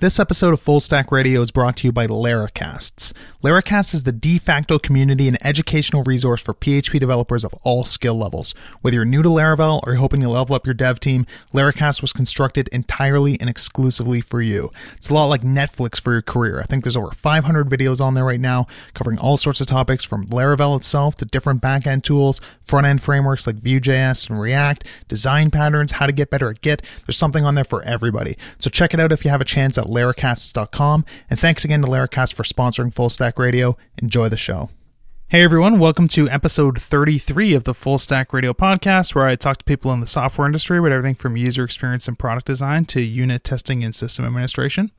This episode of Full Stack Radio is brought to you by Laracasts. Laracast is the de facto community and educational resource for PHP developers of all skill levels. Whether you're new to Laravel or you're hoping to level up your dev team, Laracast was constructed entirely and exclusively for you. It's a lot like Netflix for your career. I think there's over 500 videos on there right now covering all sorts of topics from Laravel itself to different backend tools, front end frameworks like Vue.js and React, design patterns, how to get better at Git. There's something on there for everybody. So check it out if you have a chance at laracasts.com. And thanks again to Laracast for sponsoring Full Stack Radio. Enjoy the show. Hey everyone, welcome to episode 33 of the Full Stack Radio podcast, where I talk to people in the software industry about everything from user experience and product design to unit testing and system administration.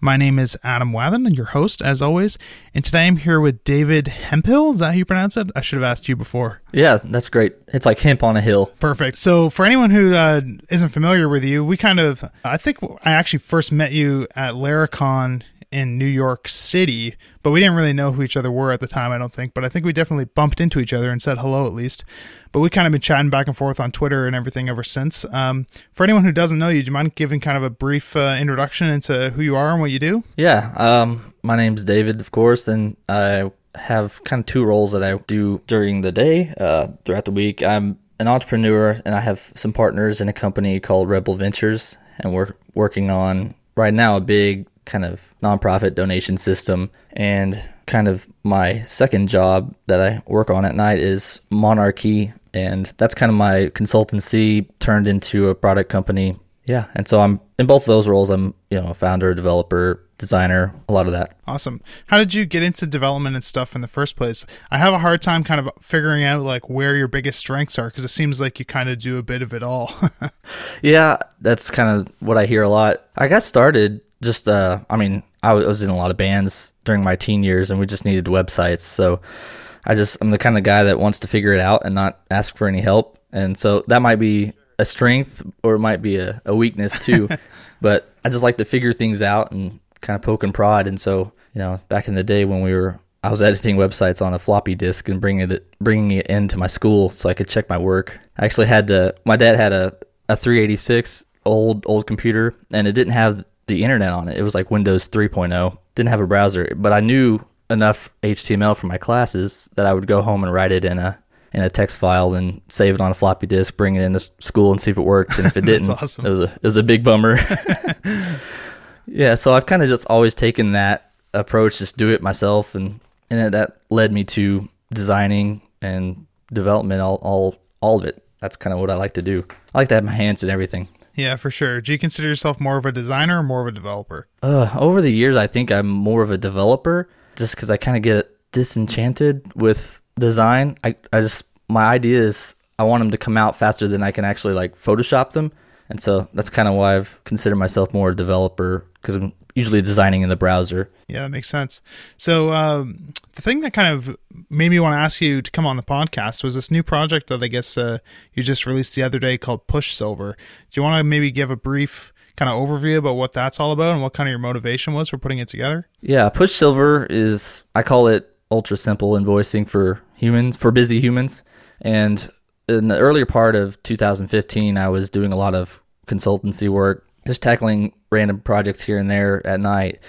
My name is Adam Wathan, and your host, as always, and today I'm here with David Hemphill. Is that how you pronounce it? I should have asked you before. Yeah, that's great. It's like hemp on a hill. Perfect. So, for anyone who uh, isn't familiar with you, we kind of, I think I actually first met you at Laracon in New York City, but we didn't really know who each other were at the time, I don't think. But I think we definitely bumped into each other and said hello at least. But we kind of been chatting back and forth on Twitter and everything ever since. Um, for anyone who doesn't know you, do you mind giving kind of a brief uh, introduction into who you are and what you do? Yeah, um, my name's David, of course, and I have kind of two roles that I do during the day, uh, throughout the week. I'm an entrepreneur, and I have some partners in a company called Rebel Ventures, and we're working on right now a big kind of nonprofit donation system. And kind of my second job that I work on at night is Monarchy. And that's kind of my consultancy turned into a product company. Yeah. And so I'm in both of those roles, I'm, you know, a founder, developer, designer, a lot of that. Awesome. How did you get into development and stuff in the first place? I have a hard time kind of figuring out like where your biggest strengths are because it seems like you kind of do a bit of it all. yeah, that's kind of what I hear a lot. I got started just uh I mean, I was in a lot of bands during my teen years and we just needed websites. So I just I'm the kind of guy that wants to figure it out and not ask for any help. And so that might be a strength or it might be a, a weakness too. but I just like to figure things out and kind of poke and prod. And so, you know, back in the day when we were I was editing websites on a floppy disk and bringing it bringing it into my school so I could check my work. I actually had to. My dad had a a 386 old old computer and it didn't have the internet on it. It was like Windows 3.0. Didn't have a browser, but I knew enough HTML for my classes that I would go home and write it in a in a text file and save it on a floppy disk, bring it into school and see if it worked. And if it didn't, awesome. it was a it was a big bummer. yeah, so I've kind of just always taken that approach, just do it myself, and and that led me to designing and development, all all all of it. That's kind of what I like to do. I like to have my hands in everything. Yeah, for sure. Do you consider yourself more of a designer or more of a developer? Uh, over the years, I think I'm more of a developer just because I kind of get disenchanted with design. I, I just, my idea is I want them to come out faster than I can actually like Photoshop them. And so that's kind of why I've considered myself more a developer because I'm usually designing in the browser. Yeah, that makes sense. So um, the thing that kind of made me want to ask you to come on the podcast was this new project that I guess uh, you just released the other day called Push Silver. Do you want to maybe give a brief kind of overview about what that's all about and what kind of your motivation was for putting it together? Yeah, Push Silver is I call it ultra simple invoicing for humans for busy humans. And in the earlier part of 2015, I was doing a lot of consultancy work just tackling random projects here and there at night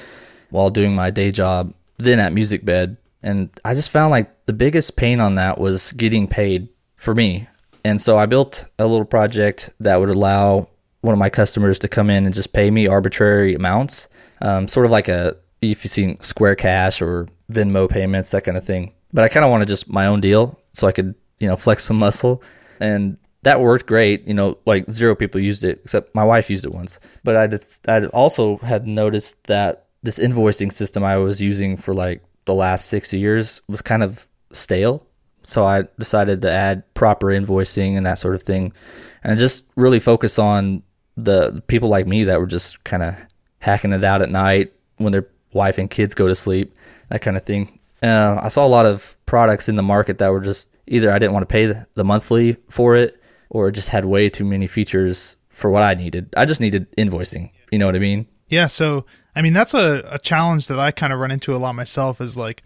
while doing my day job, then at MusicBed. And I just found like the biggest pain on that was getting paid for me. And so I built a little project that would allow one of my customers to come in and just pay me arbitrary amounts, um, sort of like a if you've seen Square Cash or Venmo payments, that kind of thing. But I kind of wanted just my own deal so I could, you know, flex some muscle. And that worked great. You know, like zero people used it except my wife used it once. But I I also had noticed that this invoicing system I was using for like the last six years was kind of stale. So I decided to add proper invoicing and that sort of thing, and just really focus on the people like me that were just kind of hacking it out at night when their wife and kids go to sleep, that kind of thing. Uh, I saw a lot of products in the market that were just either I didn't want to pay the monthly for it, or it just had way too many features for what I needed. I just needed invoicing. You know what I mean? Yeah. So, I mean, that's a, a challenge that I kind of run into a lot myself is like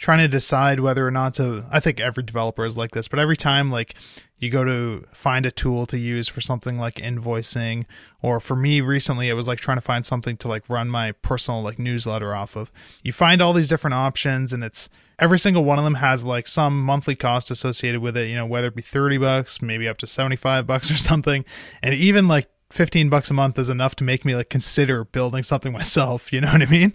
trying to decide whether or not to I think every developer is like this, but every time like you go to find a tool to use for something like invoicing or for me recently it was like trying to find something to like run my personal like newsletter off of. You find all these different options and it's every single one of them has like some monthly cost associated with it, you know, whether it be 30 bucks, maybe up to 75 bucks or something. And even like 15 bucks a month is enough to make me like consider building something myself you know what i mean?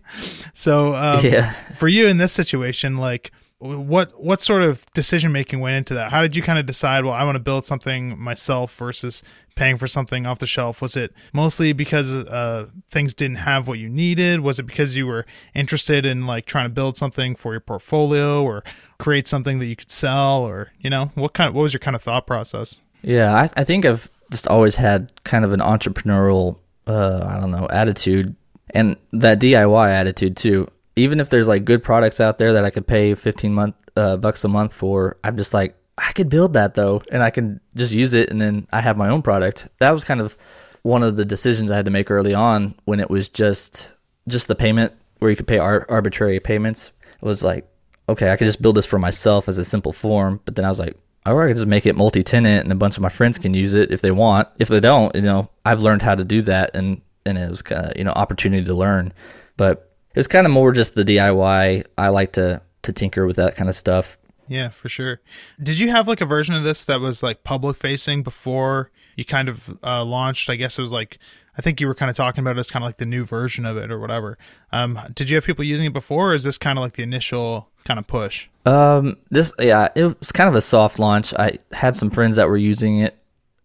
So um, Yeah. for you in this situation like what what sort of decision making went into that? How did you kind of decide well i want to build something myself versus paying for something off the shelf? Was it mostly because uh, things didn't have what you needed? Was it because you were interested in like trying to build something for your portfolio or create something that you could sell or you know? What kind of what was your kind of thought process? Yeah, I, I think I've just always had kind of an entrepreneurial, uh, I don't know, attitude and that DIY attitude too. Even if there's like good products out there that I could pay 15 month, uh, bucks a month for, I'm just like, I could build that though, and I can just use it and then I have my own product. That was kind of one of the decisions I had to make early on when it was just, just the payment where you could pay ar- arbitrary payments. It was like, okay, I could just build this for myself as a simple form. But then I was like, or I could just make it multi-tenant and a bunch of my friends can use it if they want. If they don't, you know, I've learned how to do that and, and it was, uh, you know, opportunity to learn. But it was kind of more just the DIY. I like to, to tinker with that kind of stuff. Yeah, for sure. Did you have like a version of this that was like public facing before you kind of uh, launched? I guess it was like I think you were kind of talking about it as kind of like the new version of it or whatever. Um, did you have people using it before, or is this kind of like the initial kind of push? Um, this, yeah, it was kind of a soft launch. I had some friends that were using it.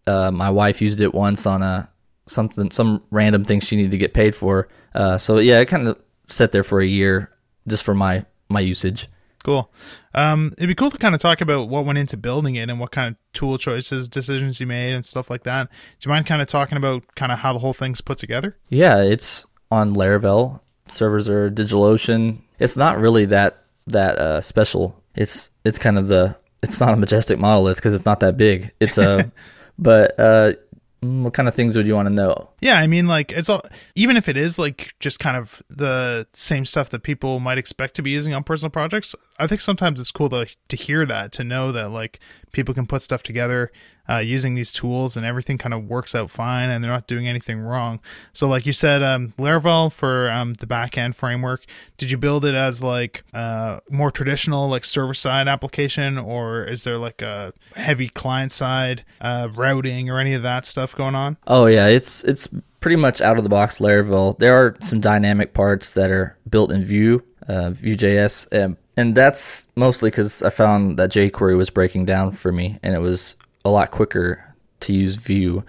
Uh, my wife used it once on a something, some random thing she needed to get paid for. Uh, so yeah, it kind of sat there for a year just for my my usage. Cool. Um, it'd be cool to kind of talk about what went into building it and what kind of tool choices, decisions you made, and stuff like that. Do you mind kind of talking about kind of how the whole thing's put together? Yeah, it's on Laravel. Servers are DigitalOcean. It's not really that that uh, special. It's it's kind of the it's not a majestic monolith because it's not that big. It's a but uh, mm, what kind of things would you want to know? Yeah, I mean, like it's all even if it is like just kind of the same stuff that people might expect to be using on personal projects. I think sometimes it's cool to to hear that to know that like people can put stuff together uh, using these tools and everything kind of works out fine and they're not doing anything wrong. So, like you said, um, Laravel for um, the backend framework. Did you build it as like uh, more traditional like server side application, or is there like a heavy client side uh, routing or any of that stuff going on? Oh yeah, it's it's pretty much out of the box Laravel. There are some dynamic parts that are built in Vue, uh, Vue.js, and, and that's mostly because I found that jQuery was breaking down for me, and it was a lot quicker to use Vue.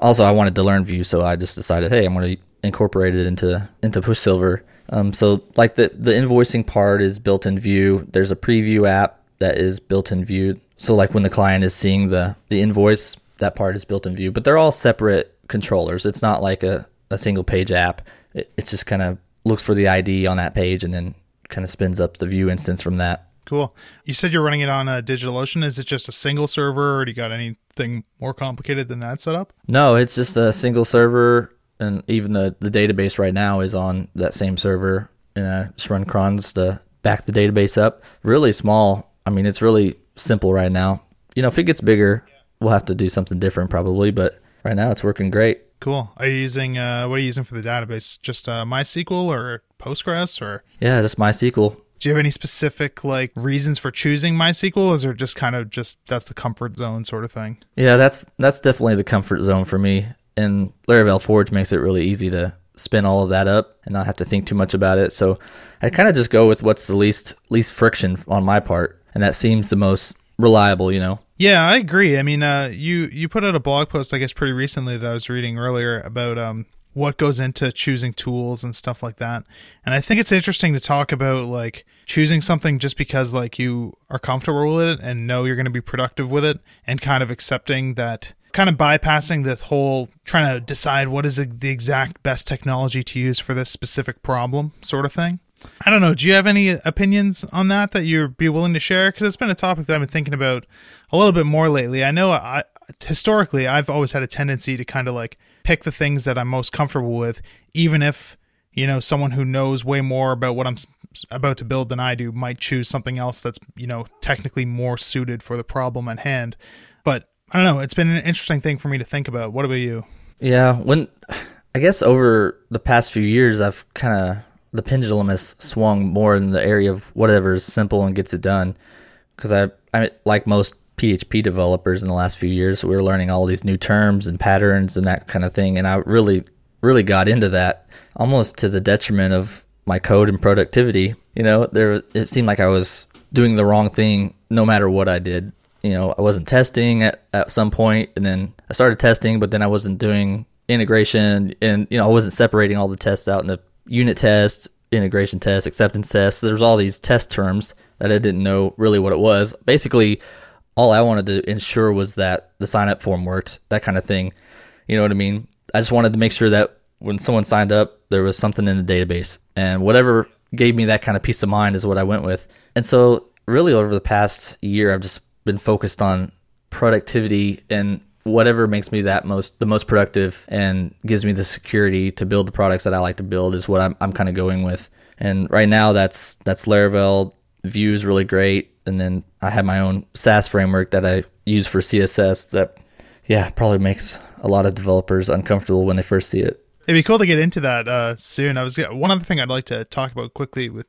Also, I wanted to learn Vue, so I just decided, hey, I'm going to incorporate it into into PushSilver. Um, so, like the the invoicing part is built in Vue. There's a preview app that is built in Vue. So, like when the client is seeing the the invoice, that part is built in Vue. But they're all separate controllers. It's not like a, a single page app. It, it's just kind of looks for the ID on that page and then kind of spins up the Vue instance from that. Cool. You said you're running it on a DigitalOcean. Is it just a single server, or do you got anything more complicated than that setup? No, it's just a single server, and even the, the database right now is on that same server. And I just run crons to back the database up. Really small. I mean, it's really simple right now. You know, if it gets bigger, we'll have to do something different probably, but right now it's working great. Cool. Are you using uh, what are you using for the database? Just uh, MySQL or Postgres, or Yeah, just MySQL. do you have any specific like reasons for choosing MySQL? Is it just kind of just that's the comfort zone sort of thing? Yeah, that's that's definitely the comfort zone for me. And Laravel Forge makes it really easy to spin all of that up and not have to think too much about it. So I kind of just go with what's the least least friction on my part, and that seems the most reliable. You know. Yeah, I agree. I mean, uh, you you put out a blog post, I guess, pretty recently that I was reading earlier about um, what goes into choosing tools and stuff like that. And I think it's interesting to talk about like choosing something just because like you are comfortable with it and know you're going to be productive with it, and kind of accepting that, kind of bypassing this whole trying to decide what is the exact best technology to use for this specific problem sort of thing. I don't know. Do you have any opinions on that that you'd be willing to share? Because it's been a topic that I've been thinking about a little bit more lately. I know I historically I've always had a tendency to kind of like pick the things that I'm most comfortable with, even if you know someone who knows way more about what I'm about to build than I do might choose something else that's, you know, technically more suited for the problem at hand. But I don't know, it's been an interesting thing for me to think about. What about you? Yeah, when I guess over the past few years I've kind of the pendulum has swung more in the area of whatever is simple and gets it done because I I like most PHP developers in the last few years we were learning all these new terms and patterns and that kind of thing and I really really got into that almost to the detriment of my code and productivity. You know, there it seemed like I was doing the wrong thing no matter what I did. You know, I wasn't testing at, at some point and then I started testing, but then I wasn't doing integration and you know, I wasn't separating all the tests out into unit tests, integration tests, acceptance tests. There's all these test terms that I didn't know really what it was. Basically, all I wanted to ensure was that the sign up form worked, that kind of thing. You know what I mean? I just wanted to make sure that when someone signed up, there was something in the database. And whatever gave me that kind of peace of mind is what I went with. And so, really, over the past year, I've just been focused on productivity and whatever makes me that most the most productive and gives me the security to build the products that I like to build is what I'm I'm kind of going with. And right now, that's that's Laravel. Vue is really great, and then I have my own Sass framework that I use for CSS. That yeah, probably makes a lot of developers uncomfortable when they first see it. It'd be cool to get into that uh, soon. I was one other thing I'd like to talk about quickly with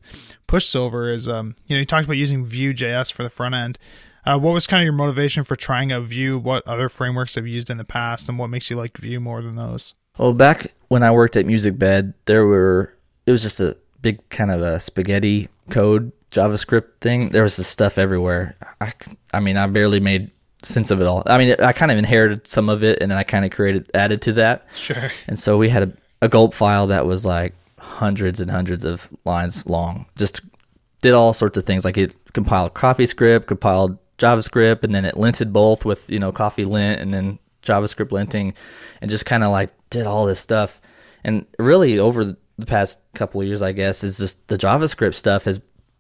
Push Silver is um, you know you talked about using Vue.js for the front end. Uh, what was kind of your motivation for trying out Vue? What other frameworks have you used in the past, and what makes you like Vue more than those? Well, back when I worked at MusicBed, there were it was just a big kind of a spaghetti code JavaScript thing. There was this stuff everywhere. I, I mean, I barely made sense of it all. I mean, I kind of inherited some of it, and then I kind of created added to that. Sure. And so we had a, a gulp file that was like hundreds and hundreds of lines long. Just did all sorts of things. Like it compiled CoffeeScript, compiled JavaScript, and then it linted both with you know Coffee lint and then JavaScript linting, and just kind of like did all this stuff. And really, over the past couple of years, I guess, is just the JavaScript stuff has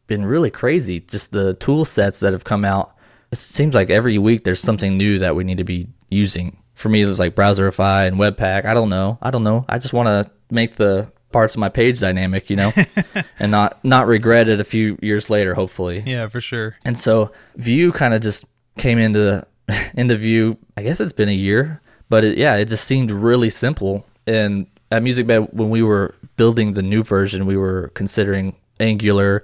been really crazy. Just the tool sets that have come out it seems like every week there's something new that we need to be using. For me, it's like Browserify and Webpack. I don't know. I don't know. I just want to make the parts of my page dynamic, you know, and not not regret it a few years later, hopefully. Yeah, for sure. And so Vue kind of just came into into view. I guess it's been a year, but it, yeah, it just seemed really simple. And at MusicBed, when we were building the new version, we were considering Angular,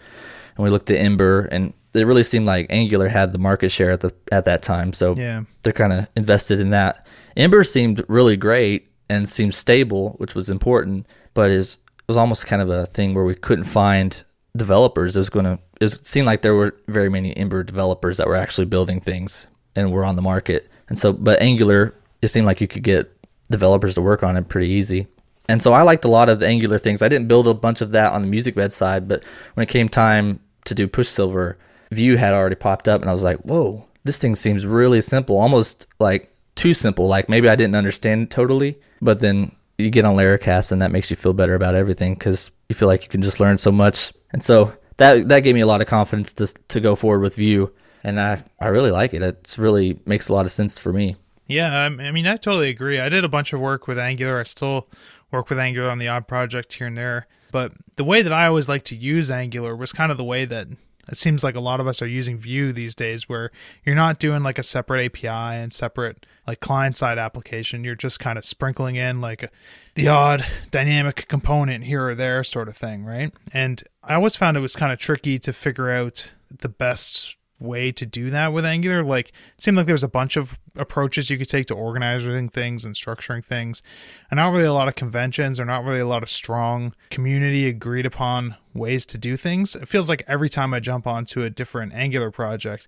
and we looked at Ember, and it really seemed like Angular had the market share at the at that time. So yeah. they're kind of invested in that. Ember seemed really great and seemed stable, which was important, but is it was almost kind of a thing where we couldn't find developers. It was going to it was, seemed like there were very many Ember developers that were actually building things and were on the market. And so, but Angular, it seemed like you could get developers to work on it pretty easy. And so I liked a lot of the Angular things. I didn't build a bunch of that on the MusicBed side, but when it came time to do Push Silver, Vue had already popped up, and I was like, whoa, this thing seems really simple, almost like too simple. Like maybe I didn't understand it totally, but then you get on Laracast, and that makes you feel better about everything because you feel like you can just learn so much. And so that that gave me a lot of confidence to to go forward with Vue, and I I really like it. It's really makes a lot of sense for me. Yeah, I mean, I totally agree. I did a bunch of work with Angular. I still work with Angular on the odd project here and there. But the way that I always like to use Angular was kind of the way that it seems like a lot of us are using Vue these days where you're not doing like a separate API and separate like client side application. You're just kind of sprinkling in like the odd dynamic component here or there sort of thing, right? And I always found it was kind of tricky to figure out the best way to do that with Angular. Like, it seemed like there was a bunch of approaches you could take to organizing things and structuring things, and not really a lot of conventions or not really a lot of strong community agreed upon ways to do things. It feels like every time I jump onto a different Angular project,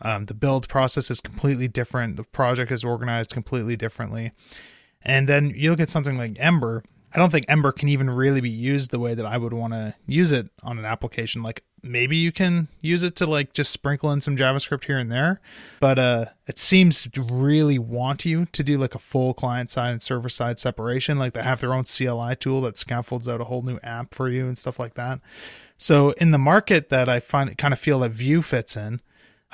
um, the build process is completely different. The project is organized completely differently. And then you look at something like Ember. I don't think Ember can even really be used the way that I would want to use it on an application. Like maybe you can use it to like just sprinkle in some JavaScript here and there, but uh, it seems to really want you to do like a full client side and server side separation. Like they have their own CLI tool that scaffolds out a whole new app for you and stuff like that. So in the market that I find kind of feel that Vue fits in,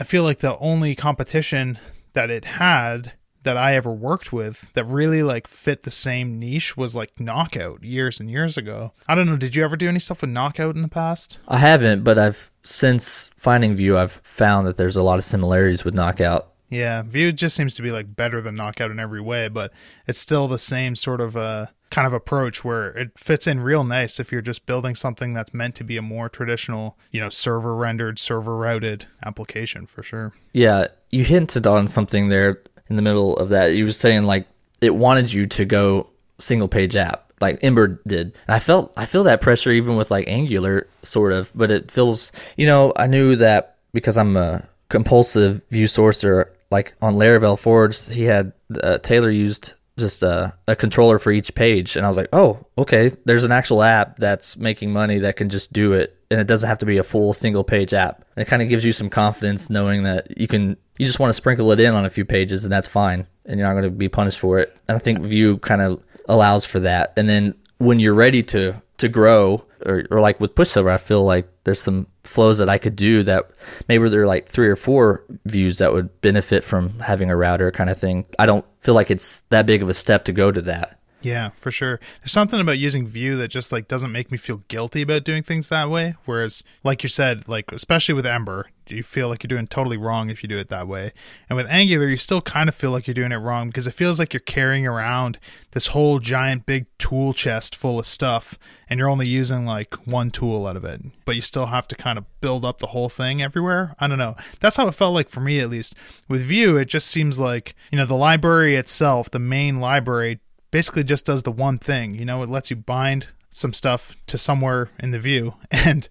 I feel like the only competition that it had that I ever worked with that really like fit the same niche was like Knockout years and years ago. I don't know. Did you ever do any stuff with Knockout in the past? I haven't, but I've since finding Vue, I've found that there's a lot of similarities with Knockout. Yeah, Vue just seems to be like better than Knockout in every way, but it's still the same sort of uh kind of approach where it fits in real nice if you're just building something that's meant to be a more traditional, you know, server rendered, server routed application for sure. Yeah, you hinted on something there in the middle of that. You were saying like it wanted you to go single page app like Ember did. And I felt I feel that pressure even with like Angular sort of, but it feels you know, I knew that because I'm a compulsive view sourcer like on Laravel Forge, he had uh, Taylor used just a, a controller for each page and i was like oh okay there's an actual app that's making money that can just do it and it doesn't have to be a full single page app it kind of gives you some confidence knowing that you can you just want to sprinkle it in on a few pages and that's fine and you're not going to be punished for it. And i think vue kind of allows for that. And then when you're ready to to grow or, or like with Push Silver i feel like there's some flows that i could do that maybe there are like three or four views that would benefit from having a router kind of thing. I don't feel like it's that big of a step to go to that Yeah, for sure. There's something about using Vue that just like doesn't make me feel guilty about doing things that way. Whereas, like you said, like especially with Ember, you feel like you're doing totally wrong if you do it that way. And with Angular, you still kind of feel like you're doing it wrong because it feels like you're carrying around this whole giant big tool chest full of stuff, and you're only using like one tool out of it. But you still have to kind of build up the whole thing everywhere. I don't know. That's how it felt like for me, at least. With Vue, it just seems like you know the library itself, the main library basically just does the one thing. You know, it lets you bind some stuff to somewhere in the view and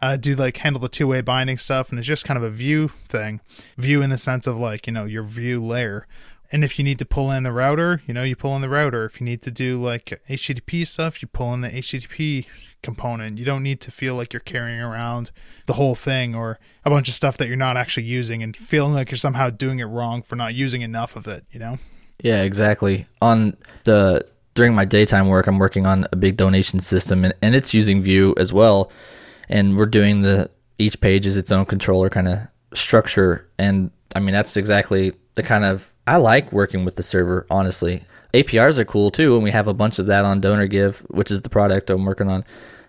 uh, do like handle the two way binding stuff. And it's just kind of a view thing. View in the sense of like, you know, your view layer. And if you need to pull in the router, you know, you pull in the router. If you need to do like HTTP stuff, you pull in the HTTP component. You don't need to feel like you're carrying around the whole thing or a bunch of stuff that you're not actually using and feeling like you're somehow doing it wrong for not using enough of it, you know? Yeah, exactly. On the during my daytime work, I'm working on a big donation system, and, and it's using Vue as well. And we're doing the each page is its own controller kind of structure, and I mean that's exactly the kind of I like working with the server. Honestly, APIs are cool too, and we have a bunch of that on DonorGive, which is the product I'm working on.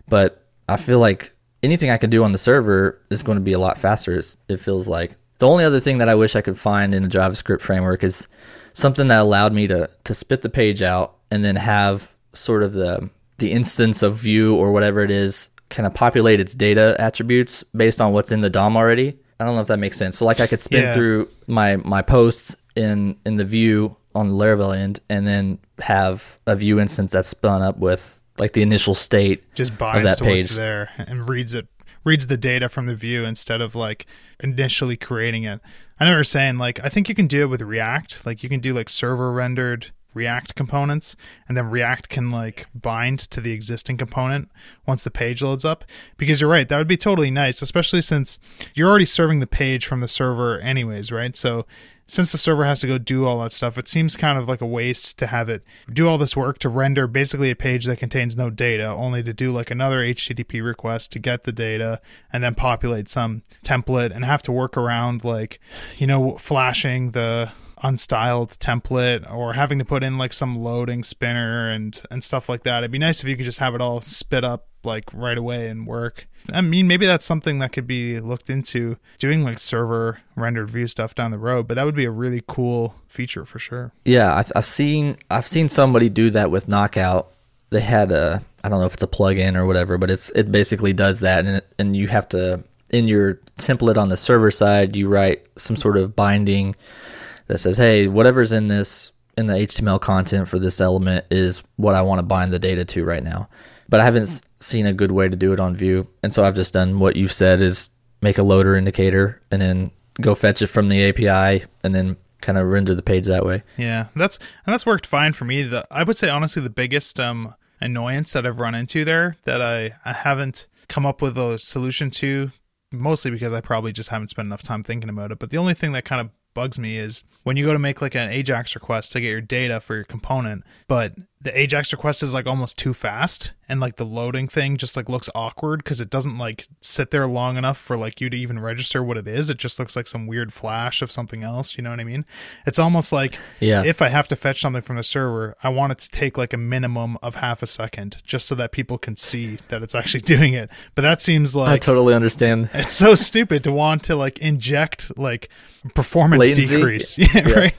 But I feel like anything I can do on the server is going to be a lot faster. It feels like the only other thing that I wish I could find in a JavaScript framework is something that allowed me to to spit the page out and then have sort of the the instance of Vue or whatever it is kind of populate its data attributes based on what's in the DOM already. I don't know if that makes sense. So like I could spin Yeah. through my my posts in in the view on the Laravel end and then have a Vue instance that's spun up with like the initial state just binds that to page. what's there and reads it reads the data from the view instead of like initially creating it. I know you're saying like I think you can do it with React. Like you can do like server rendered React components and then React can like bind to the existing component once the page loads up. Because you're right, that would be totally nice, especially since you're already serving the page from the server anyways, right? So since the server has to go do all that stuff, it seems kind of like a waste to have it do all this work to render basically a page that contains no data, only to do like another HTTP request to get the data and then populate some template and have to work around like, you know, flashing the unstyled template or having to put in like some loading spinner and and stuff like that. It'd be nice if you could just have it all spit up like right away and work. I mean, maybe that's something that could be looked into doing like server rendered Vue stuff down the road, but that would be a really cool feature for sure. Yeah, I've, I've seen I've seen somebody do that with Knockout. They had a I don't know if it's a plugin or whatever, but it's it basically does that, and it, and you have to in your template on the server side, you write some sort of binding that says, hey, whatever's in this in the HTML content for this element is what I want to bind the data to right now. But I haven't seen a good way to do it on Vue, and so I've just done what you said is make a loader indicator and then go fetch it from the API and then kind of render the page that way. Yeah, that's and that's worked fine for me. The I would say honestly the biggest um annoyance that I've run into there that I I haven't come up with a solution to mostly because I probably just haven't spent enough time thinking about it. But the only thing that kind of bugs me is when you go to make like an Ajax request to get your data for your component, but the Ajax request is like almost too fast and like the loading thing just like looks awkward because it doesn't like sit there long enough for like you to even register what it is. It just looks like some weird flash of something else. You know what I mean? It's almost like Yeah. if I have to fetch something from the server, I want it to take like a minimum of half a second just so that people can see that it's actually doing it. But that seems like I totally understand. it's so stupid to want to like inject like performance Latency? decrease. Yeah, Yeah. right.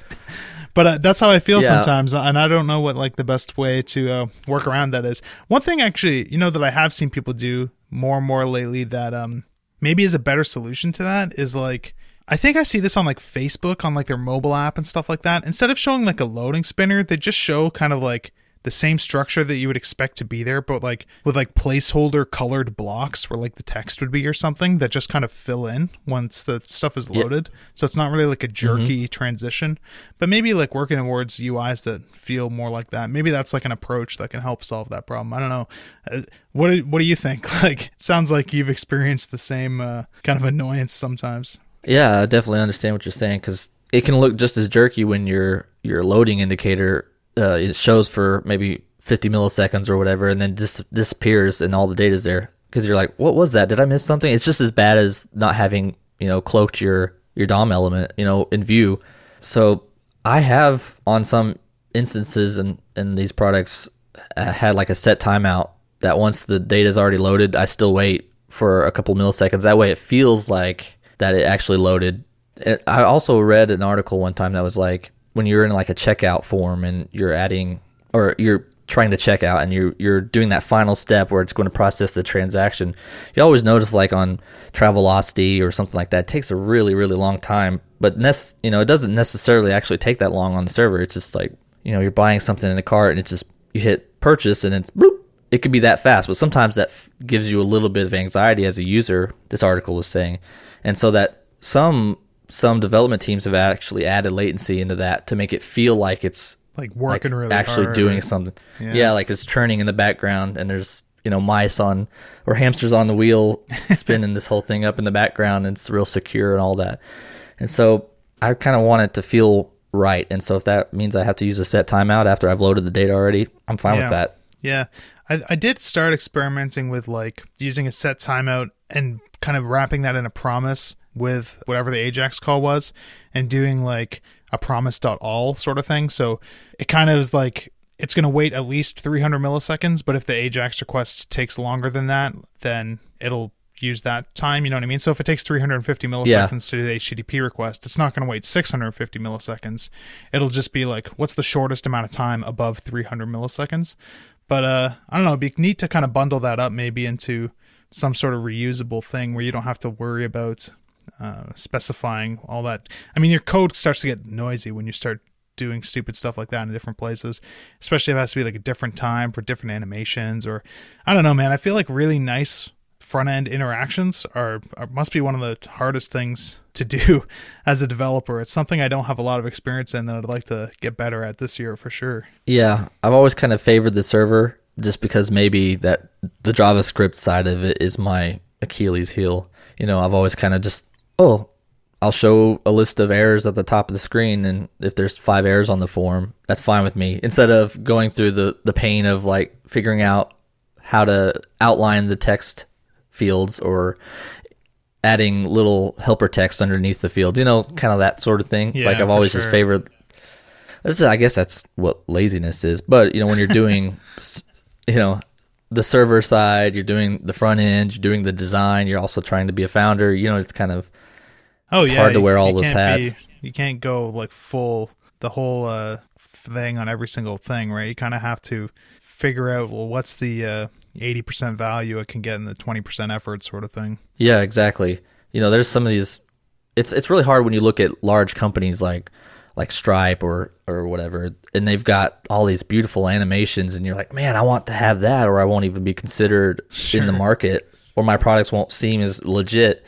But uh, that's how I feel Yeah. sometimes, and I don't know what like the best way to uh, work around that is. One thing actually, you know, that I have seen people do more and more lately that um maybe is a better solution to that is like I think I see this on like Facebook on like their mobile app and stuff like that. Instead of showing like a loading spinner, they just show kind of like the same structure that you would expect to be there, but like with like placeholder colored blocks where like the text would be or something that just kind of fill in once the stuff is loaded. So it's not really like a jerky transition, but maybe like working towards UIs that feel more like that. Maybe that's like an approach that can help solve that problem. I don't know. Uh, what do, what do you think? Like sounds like you've experienced the same uh, kind of annoyance sometimes. Yeah, I definitely understand what you're saying because it can look just as jerky when your your loading indicator uh, it shows for maybe 50 milliseconds or whatever, and then dis- disappears and all the data's there because you're like, what was that? Did I miss something? It's just as bad as not having you know cloaked your your DOM element you know in Vue. So I have on some instances in in these products uh, had like a set timeout that once the data is already loaded, I still wait for a couple milliseconds. That way, it feels like that it actually loaded. I also read an article one time that was like when you're in like a checkout form and you're adding or you're trying to check out and you're you're doing that final step where it's going to process the transaction. You always notice like on Travelocity or something like that, it takes a really really long time. But nec- you know it doesn't necessarily actually take that long on the server. It's just like you know you're buying something in a cart and it's just you hit purchase and it's bloop, it could be that fast, but sometimes that f- gives you a little bit of anxiety as a user. This article was saying, and so that some some development teams have actually added latency into that to make it feel like it's Like working really actually doing right? something. Yeah. Yeah. like it's churning in the background, and there's you know mice on or hamsters on the wheel spinning this whole thing up in the background, and it's real secure and all that. And so I kind of want it to feel right, and so if that means I have to use a set timeout after I've loaded the data already, I'm fine Yeah. with that. Yeah. I, I did start experimenting with like using a set timeout and kind of wrapping that in a promise with whatever the Ajax call was and doing like a promise dot all sort of thing. So it kind of is like it's going to wait at least 300 milliseconds, but if the Ajax request takes longer than that, then it'll use that time. You know what I mean? So if it takes 350 milliseconds Yeah. to do the HTTP request, it's not going to wait 650 milliseconds. It'll just be like, what's the shortest amount of time above 300 milliseconds? But uh, I don't know. It'd be neat to kind of bundle that up maybe into some sort of reusable thing where you don't have to worry about uh, specifying all that. I mean, your code starts to get noisy when you start doing stupid stuff like that in different places, especially if it has to be like a different time for different animations or I don't know, man. I feel like really nice front end interactions are, are must be one of the hardest things to do as a developer. It's something I don't have a lot of experience in that I'd like to get better at this year for sure. Yeah, I've always kind of favored the server just because maybe that the JavaScript side of it is my Achilles heel. You know, I've always kind of just, oh, I'll show a list of errors at the top of the screen, and if there's five errors on the form, that's fine with me. Instead of going through the the pain of like figuring out how to outline the text fields or adding little helper text underneath the field, you know, kind of that sort of thing. Yeah, like I've always just favored this is, I guess that's what laziness is. But you know, when you're doing, you know, the server side, you're doing the front end, you're doing the design, you're also trying to be a founder. You know, it's kind of Oh It's yeah, hard to wear all those hats. Be, you can't go like full the whole uh, thing on every single thing, right? You kind of have to figure out well, what's the uh, eighty percent value it can get in the twenty percent effort, sort of thing. yeah, exactly. You know, there's some of these. It's it's really hard when you look at large companies like like Stripe or or whatever, and they've got all these beautiful animations, and you're like, man, I want to have that, or I won't even be considered in the market, or my products won't seem as legit.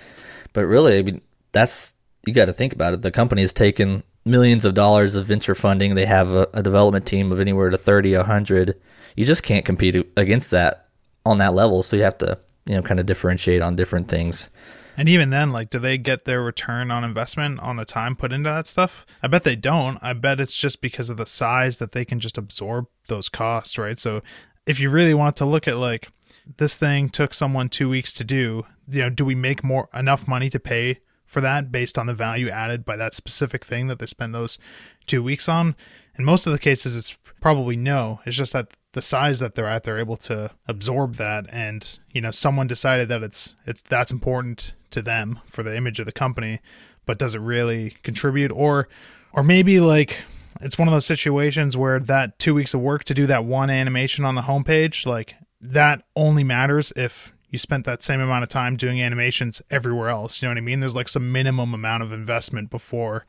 But really, I mean, that's you got to think about it. The company has taken millions of dollars of venture funding. They have a, a development team of anywhere to 30, 100. You just can't compete against that on that level. So you have to, you know, kind of differentiate on different things. And even then, like, do they get their return on investment on the time put into that stuff? I bet they don't. I bet it's just because of the size that they can just absorb those costs, right? So if you really want to look at like this thing took someone two weeks to do, you know, do we make more enough money to pay for that based on the value added by that specific thing that they spend those two weeks on? In most of the cases, it's probably no. It's just that the size that they're at, they're able to absorb that, and you know, someone decided that it's it's that's important to them for the image of the company, but does it really contribute? Or, or maybe like it's one of those situations where that two weeks of work to do that one animation on the homepage, like that only matters if you spent that same amount of time doing animations everywhere else. You know what I mean? There's like some minimum amount of investment before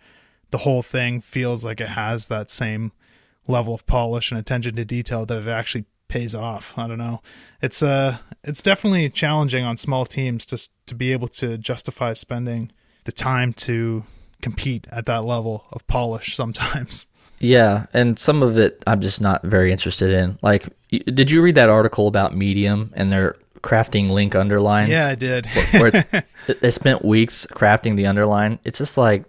the whole thing feels like it has that same level of polish and attention to detail that it actually pays off. I don't know. It's uh it's definitely challenging on small teams to to be able to justify spending the time to compete at that level of polish sometimes. Yeah, and some of it I'm just not very interested in. Like did you read that article about Medium and their crafting link underlines? Yeah, I did. where, where they spent weeks crafting the underline. It's just like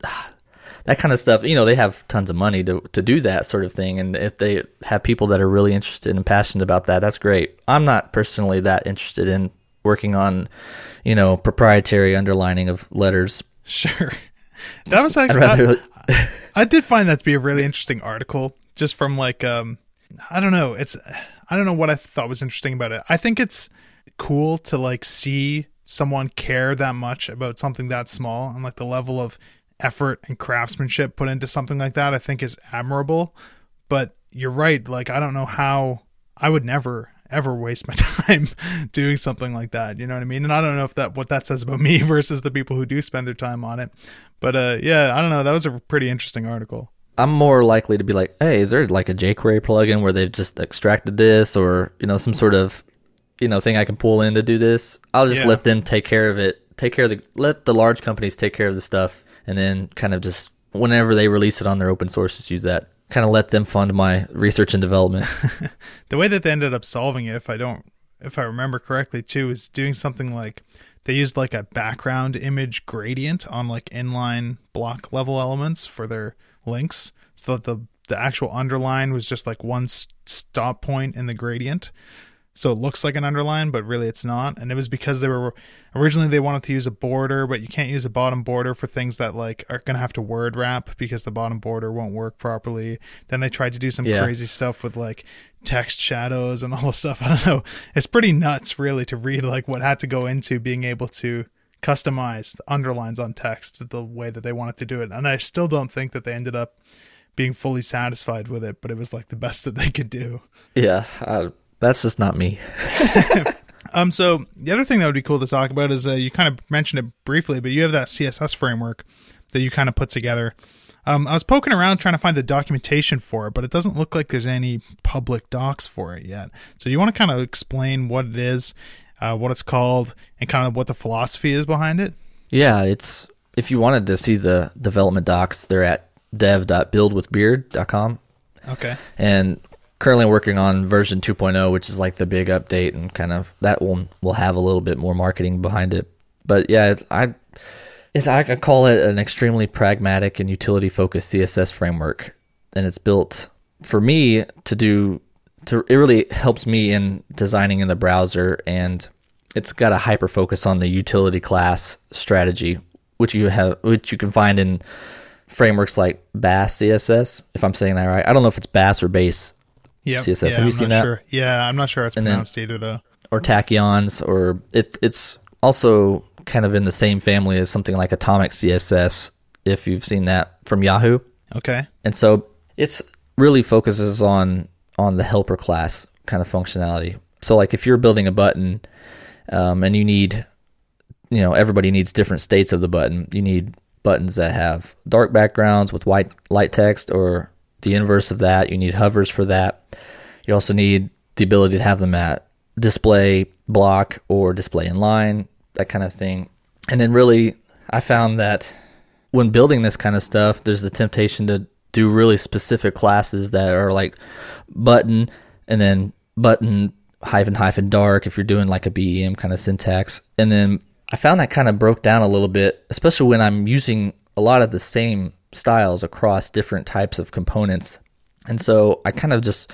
that kind of stuff. You know, they have tons of money to to do that sort of thing, and if they have people that are really interested and passionate about that, that's great. I'm not personally that interested in working on, you know, proprietary underlining of letters. Sure, that was actually. Rather, I, I did find that to be a really interesting article, just from like, um, I don't know, it's, I don't know what I thought was interesting about it. I think it's cool to like see someone care that much about something that small and like the level of effort and craftsmanship put into something like that, I think is admirable. But you're right. Like, I don't know how I would never ever waste my time doing something like that. You know what I mean? And I don't know if that what that says about me versus the people who do spend their time on it. But uh, yeah, I don't know. That was a pretty interesting article. I'm more likely to be like, hey, is there like a jQuery plugin where they've just extracted this, or you know, some sort of you know thing I can pull in to do this? I'll just yeah. let them take care of it. Take care of the let the large companies take care of the stuff and then kind of just whenever they release it on their open source, just use that. Kind of let them fund my research and development. the way that they ended up solving it, if I don't, if I remember correctly, too, is doing something like they used like a background image gradient on like inline block level elements for their links, so that the the actual underline was just like one stop point in the gradient so it looks like an underline, but really it's not. And it was because they were originally they wanted to use a border, but you can't use a bottom border for things that like are gonna have to word wrap because the bottom border won't work properly. Then they tried to do some yeah. crazy stuff with like text shadows and all this stuff. I don't know. It's pretty nuts, really, to read like what had to go into being able to customize the underlines on text the way that they wanted to do it. And I still don't think that they ended up being fully satisfied with it, but it was like the best that they could do. Yeah, that's just not me. um. So the other thing that would be cool to talk about is uh, you kind of mentioned it briefly, but you have that CSS framework that you kind of put together. Um, I was poking around trying to find the documentation for it, but it doesn't look like there's any public docs for it yet. So you want to kind of explain what it is, uh, what it's called, and kind of what the philosophy is behind it? Yeah, it's if you wanted to see the development docs, they're at dev.buildwithbeard.com. Okay. And currently working on version 2.0 which is like the big update and kind of that will will have a little bit more marketing behind it but yeah it's, i it's i could call it an extremely pragmatic and utility focused css framework and it's built for me to do to it really helps me in designing in the browser and it's got a hyper focus on the utility class strategy which you have which you can find in frameworks like Bass CSS, if I'm saying that right. I don't know if it's Bass or Base yep. CSS. Yeah, Have you I'm seen that? Sure. Yeah, I'm not sure it's and pronounced then, either though. Or tachyons, or it, it's also kind of in the same family as something like Atomic CSS. If you've seen that from Yahoo. Okay. And so it's really focuses on on the helper class kind of functionality. So like if you're building a button um, and you need, you know, everybody needs different states of the button. You need buttons that have dark backgrounds with white light text or the inverse of that. You need hovers for that. You also need the ability to have them at display block or display in line, that kind of thing. And then really, I found that when building this kind of stuff, there's the temptation to do really specific classes that are like button and then button hyphen hyphen dark if you're doing like a BEM kind of syntax. And then I found that kind of broke down a little bit, especially when I'm using a lot of the same styles across different types of components. And so I kind of just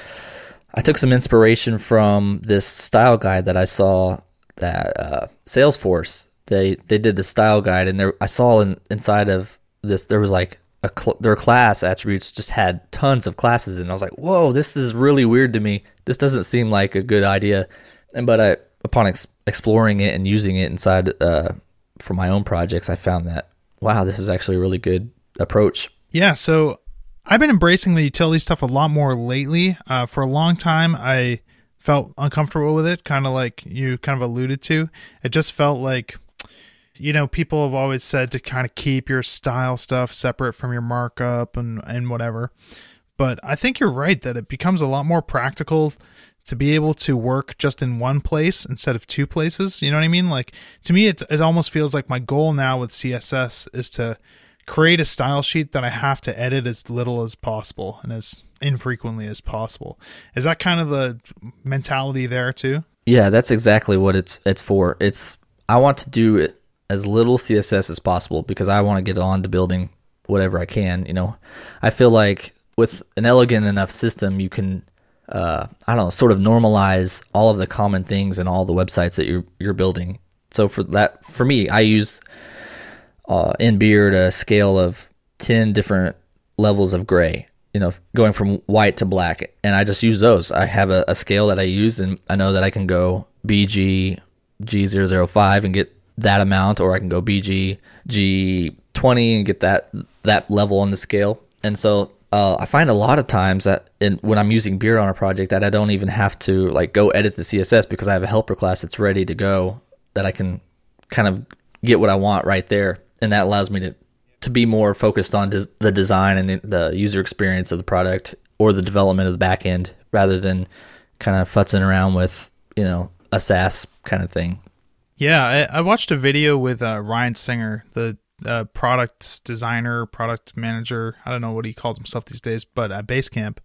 I took some inspiration from this style guide that I saw that uh, Salesforce they they did the style guide, and there I saw in, inside of this there was like cl- their class attributes just had tons of classes, and I was like, whoa, this is really weird to me. This doesn't seem like a good idea. And but I upon ex- exploring it and using it inside uh, for my own projects, I found that wow, this is actually a really good approach. Yeah, so I've been embracing the utility stuff a lot more lately. Uh, for a long time, I felt uncomfortable with it, kind of like you kind of alluded to. It just felt like, you know, people have always said to kind of keep your style stuff separate from your markup and, and whatever. But I think you're right that it becomes a lot more practical to be able to work just in one place instead of two places. You know what I mean? Like to me, it, it almost feels like my goal now with CSS is to create a style sheet that I have to edit as little as possible and as infrequently as possible. Is that kind of the mentality there too? Yeah, that's exactly what it's it's for. It's I want to do it as little CSS as possible because I want to get on to building whatever I can, you know. I feel like with an elegant enough system you can uh, I don't know, sort of normalize all of the common things in all the websites that you're you're building. So for that, for me, I use uh, in Beard a scale of 10 different levels of gray, you know, going from white to black. And I just use those. I have a, a scale that I use, and I know that I can go BG G005 and get that amount, or I can go BG G20 and get that that level on the scale. And so uh, I find a lot of times that in, when I'm using Beard on a project that I don't even have to like go edit the CSS because I have a helper class that's ready to go that I can kind of get what I want right there and that allows me to to be more focused on des- the design and the, the, user experience of the product or the development of the back end rather than kind of futzing around with you know a Sass kind of thing. Yeah, I, I watched a video with uh, Ryan Singer, the uh, product designer, product manager. I don't know what he calls himself these days, but at Basecamp,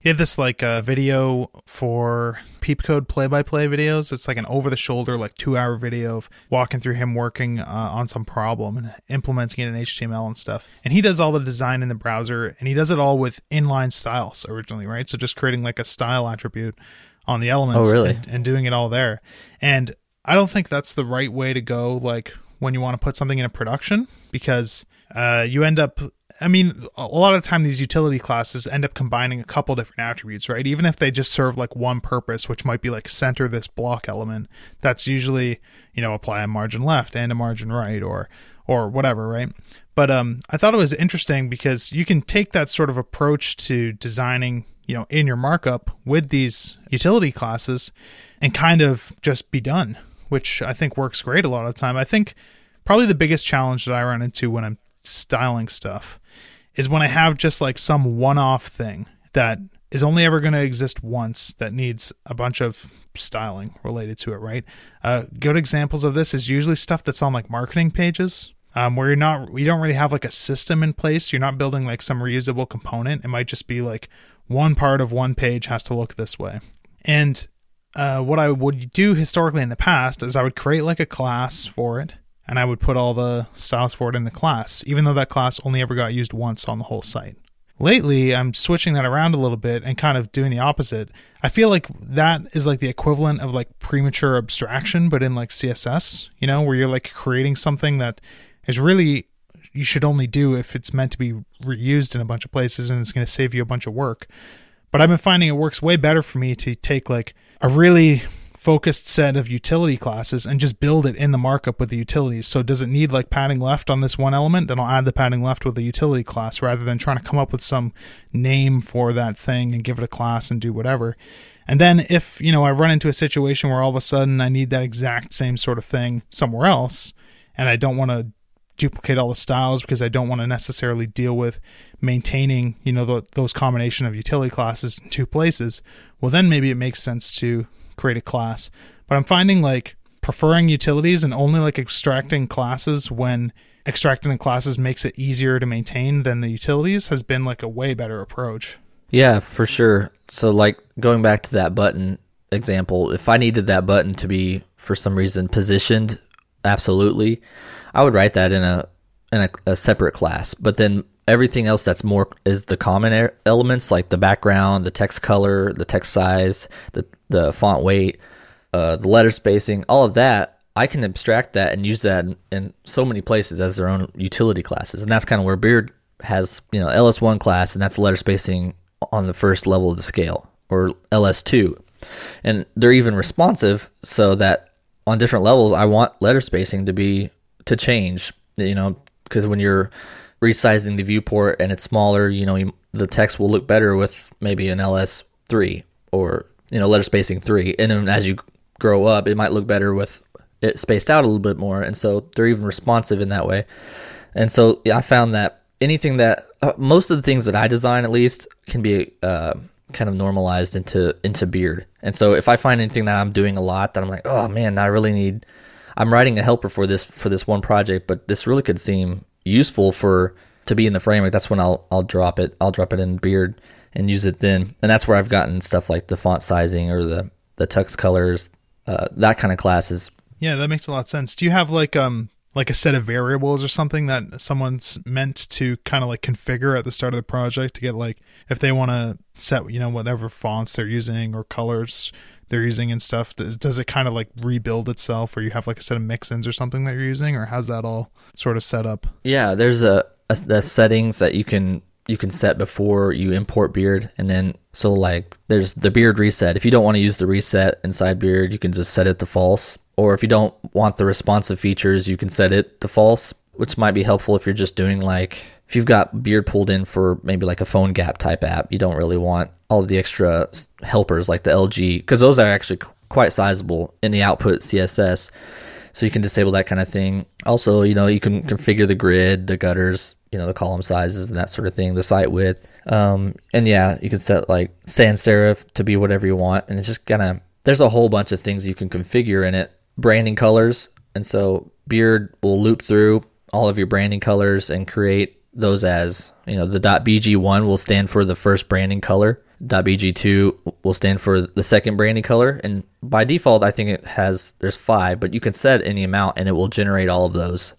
he had this like uh, video for PeepCode play by play videos. It's like an over the shoulder, like two hour video of walking through him working uh, on some problem and implementing it in HTML and stuff. And he does all the design in the browser and he does it all with inline styles originally, right? So just creating like a style attribute on the elements oh, really? and, and doing it all there. And I don't think that's the right way to go, like when you want to put something in a production, because uh, you end up I mean, a lot of the time these utility classes end up combining a couple different attributes, right? Even if they just serve like one purpose, which might be like center this block element, that's usually, you know, apply a margin left and a margin right or or whatever, right? But um I thought it was interesting because you can take that sort of approach to designing, you know, in your markup with these utility classes and kind of just be done, which I think works great a lot of the time. I think probably the biggest challenge that I run into when I'm styling stuff is when I have just like some one off thing that is only ever going to exist once that needs a bunch of styling related to it, right? Uh, good examples of this is usually stuff that's on like marketing pages. Um, where you're not, you don't really have like a system in place. You're not building like some reusable component. It might just be like one part of one page has to look this way. And uh, what I would do historically in the past is I would create like a class for it and I would put all the styles for it in the class, even though that class only ever got used once on the whole site. Lately, I'm switching that around a little bit and kind of doing the opposite. I feel like that is like the equivalent of like premature abstraction, but in like CSS, you know, where you're like creating something that is really you should only do if it's meant to be reused in a bunch of places and it's going to save you a bunch of work. But I've been finding it works way better for me to take like a really focused set of utility classes and just build it in the markup with the utilities. So does it need like padding left on this one element? Then I'll add the padding left with the utility class rather than trying to come up with some name for that thing and give it a class and do whatever. And then if, you know, I run into a situation where all of a sudden I need that exact same sort of thing somewhere else and I don't want to duplicate all the styles because I don't want to necessarily deal with maintaining, you know, the, those combination of utility classes in two places, well then maybe it makes sense to create a class. But I'm finding like preferring utilities and only like extracting classes when extracting the classes makes it easier to maintain than the utilities has been like a way better approach. Yeah, for sure. So like going back to that button example, if I needed that button to be for some reason positioned absolutely, I would write that in a in a, a separate class. But then everything else that's more is the common elements like the background, the text color, the text size, the the font weight, uh, the letter spacing, all of that. I can abstract that and use that in, in so many places as their own utility classes, and that's kind of where Beard has you know LS1 class, and that's letter spacing on the first level of the scale, or LS2, and they're even responsive so that on different levels, I want letter spacing to be to change. You know, because when you're resizing the viewport and it's smaller, you know, you, the text will look better with maybe an LS3 or you know letter spacing three, and then as you grow up, it might look better with it spaced out a little bit more, and so they're even responsive in that way. And so yeah, I found that anything that uh, most of the things that I design at least can be uh, kind of normalized into into beard. And so if I find anything that I'm doing a lot that I'm like, oh man, I really need I'm writing a helper for this for this one project, but this really could seem useful for to be in the framework. That's when I'll I'll drop it. I'll drop it in beard and use it then. And that's where I've gotten stuff like the font sizing or the the text colors, uh, that kind of classes. Yeah, that makes a lot of sense. Do you have like um like a set of variables or something that someone's meant to kind of like configure at the start of the project to get like if they want to set you know whatever fonts they're using or colors they're using and stuff does it kind of like rebuild itself or you have like a set of mix-ins or something that you're using or how's that all sort of set up? Yeah there's a, a the settings that you can you can set before you import beard and then so like there's the beard reset. If you don't want to use the reset inside beard you can just set it to false or if you don't want the responsive features, you can set it to false, which might be helpful if you're just doing like if you've got Beard pulled in for maybe like a PhoneGap type app, you don't really want all of the extra helpers like the LG because those are actually quite sizable in the output CSS. So you can disable that kind of thing. Also, you know, you can configure the grid, the gutters, you know, the column sizes and that sort of thing, the site width. Um, and yeah, you can set like sans serif to be whatever you want. And it's just kind of, there's a whole bunch of things you can configure in it branding colors. And so Beard will loop through all of your branding colors and create those as, you know, the .bg1 will stand for the first branding color. .bg2 will stand for the second branding color. And by default, I think it has, there's five, but you can set any amount and it will generate all of those.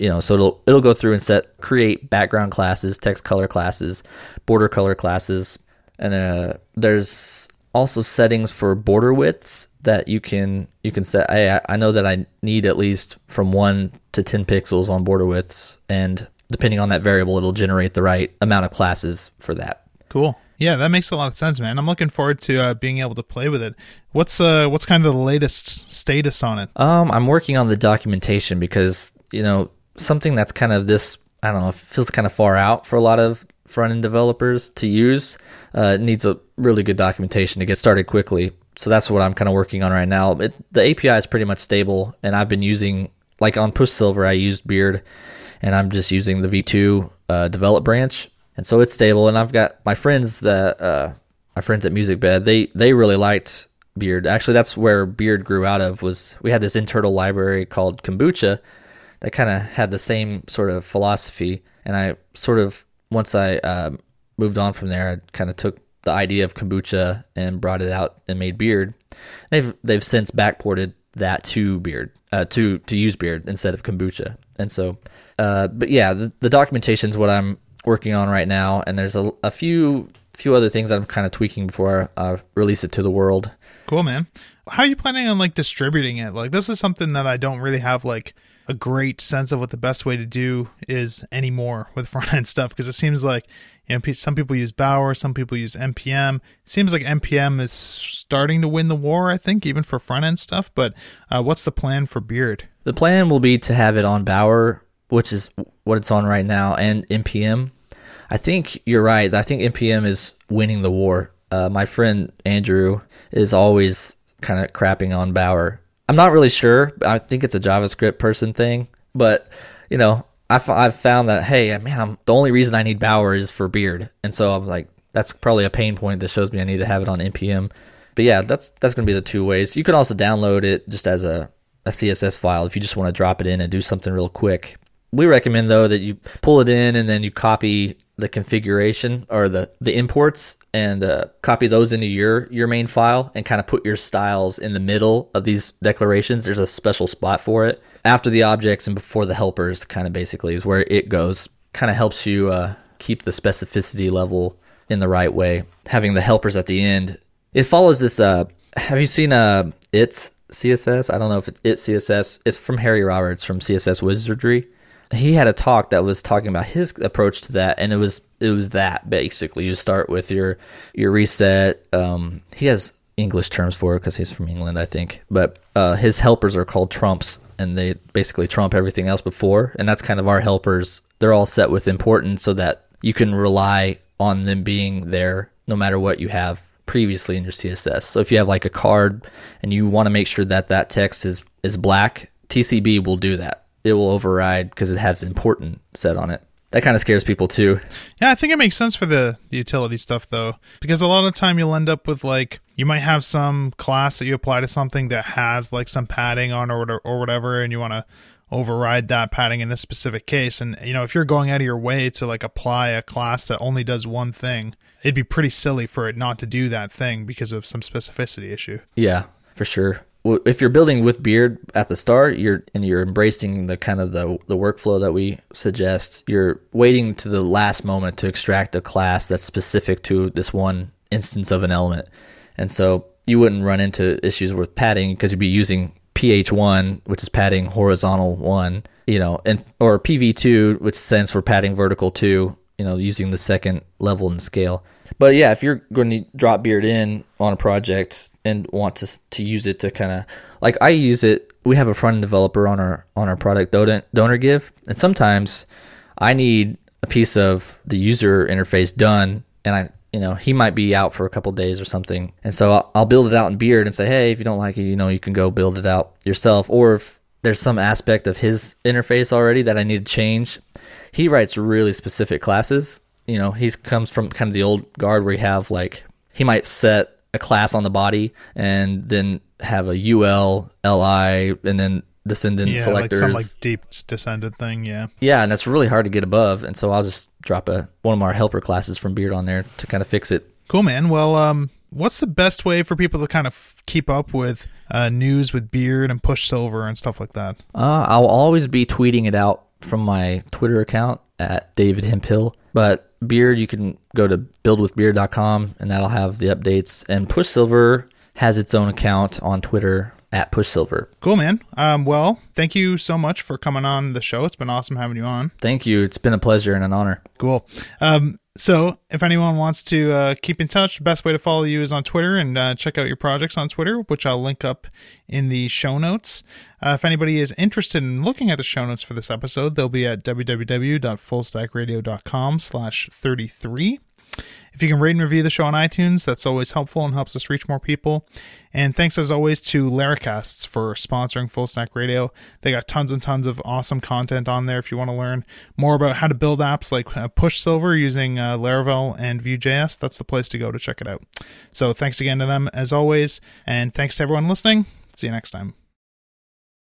You know, so it'll, it'll go through and set, create background classes, text color classes, border color classes. And uh, there's also settings for border widths that you can you can set. I I know that I need at least from one to ten pixels on border widths, and depending on that variable, it'll generate the right amount of classes for that. Cool. Yeah, that makes a lot of sense, man. I'm looking forward to uh, being able to play with it. What's uh what's kind of the latest status on it? Um, I'm working on the documentation because you know something that's kind of this I don't know feels kind of far out for a lot of front end developers to use. Uh, it needs a really good documentation to get started quickly so that's what I'm kind of working on right now. It, the API is pretty much stable, and I've been using like on Push Silver, I used Beard, and I'm just using the V2 uh, develop branch, and so it's stable. And I've got my friends that uh, my friends at MusicBed, they they really liked Beard. Actually, that's where Beard grew out of. Was we had this internal library called Kombucha that kind of had the same sort of philosophy, and I sort of once I uh, moved on from there, I kind of took the idea of kombucha and brought it out and made beard. They've they've since backported that to beard uh, to to use beard instead of kombucha. And so, uh, but yeah, the, the documentation is what I'm working on right now, and there's a, a few few other things that I'm kind of tweaking before I release it to the world. Cool, man. How are you planning on like distributing it? Like this is something that I don't really have like a great sense of what the best way to do is anymore with front end stuff because it seems like you know some people use Bower, some people use npm. It seems like npm is starting to win the war. I think even for front end stuff. But uh, what's the plan for Beard? The plan will be to have it on Bower, which is what it's on right now, and npm. I think you're right. I think npm is winning the war. Uh, my friend Andrew is always kind of crapping on Bower I'm not really sure. I think it's a JavaScript person thing, but you know, I've, I've found that hey, man, I'm, the only reason I need Bower is for Beard, and so I'm like, that's probably a pain point that shows me I need to have it on npm. But yeah, that's that's gonna be the two ways. You can also download it just as a, a CSS file if you just want to drop it in and do something real quick. We recommend though that you pull it in and then you copy the configuration or the the imports and uh, copy those into your your main file and kind of put your styles in the middle of these declarations. There's a special spot for it after the objects and before the helpers. Kind of basically is where it goes. Kind of helps you uh, keep the specificity level in the right way. Having the helpers at the end, it follows this. Uh, have you seen uh, it's CSS? I don't know if it's ITCSS. It's from Harry Roberts from CSS Wizardry he had a talk that was talking about his approach to that, and it was it was that basically. You start with your your reset. Um, he has English terms for it because he's from England, I think. But uh, his helpers are called trumps, and they basically trump everything else before. And that's kind of our helpers. They're all set with importance so that you can rely on them being there no matter what you have previously in your CSS. So if you have like a card and you want to make sure that that text is is black, TCB will do that it will override because it has important set on it. That kind of scares people too. Yeah, I think it makes sense for the, the utility stuff though, because a lot of the time you'll end up with like you might have some class that you apply to something that has like some padding on or or whatever, and you want to override that padding in this specific case. And you know, if you're going out of your way to like apply a class that only does one thing, it'd be pretty silly for it not to do that thing because of some specificity issue. Yeah, for sure if you're building with beard at the start you're and you're embracing the kind of the, the workflow that we suggest you're waiting to the last moment to extract a class that's specific to this one instance of an element. And so you wouldn't run into issues with padding because you'd be using ph1 which is padding horizontal 1 you know and or pv2 which stands for padding vertical 2 you know using the second level in scale. But yeah, if you're going to drop beard in on a project and want to to use it to kind of like I use it. We have a front end developer on our on our product donor, donor give, and sometimes I need a piece of the user interface done, and I you know he might be out for a couple days or something, and so I'll, I'll build it out in beard and say, hey, if you don't like it, you know you can go build it out yourself, or if there's some aspect of his interface already that I need to change. He writes really specific classes you know, he comes from kind of the old guard where you have like he might set a class on the body and then have a UL, LI, and then descendant yeah, selectors. Like some like deep descended thing, yeah. Yeah, and that's really hard to get above. And so I'll just drop a one of our helper classes from Beard on there to kind of fix it. Cool, man. Well, um, what's the best way for people to kind of keep up with uh, news with Beard and Push Silver and stuff like that? Uh, I'll always be tweeting it out from my Twitter account at David Hemphill. But Beard, you can go to buildwithbeard.com and that'll have the updates. And Push Silver has its own account on Twitter at Push Silver. Cool, man. Um, well, thank you so much for coming on the show. It's been awesome having you on. Thank you. It's been a pleasure and an honor. Cool. Um, so, if anyone wants to uh, keep in touch, the best way to follow you is on Twitter and uh, check out your projects on Twitter, which I'll link up in the show notes. Uh, if anybody is interested in looking at the show notes for this episode, they'll be at www.fullstackradio.com slash 33. If you can rate and review the show on iTunes, that's always helpful and helps us reach more people. And thanks as always to Laracasts for sponsoring Full Stack Radio. They got tons and tons of awesome content on there if you want to learn more about how to build apps like uh, Push Silver using uh, Laravel and Vue.js. That's the place to go to check it out. So thanks again to them as always. And thanks to everyone listening. See you next time.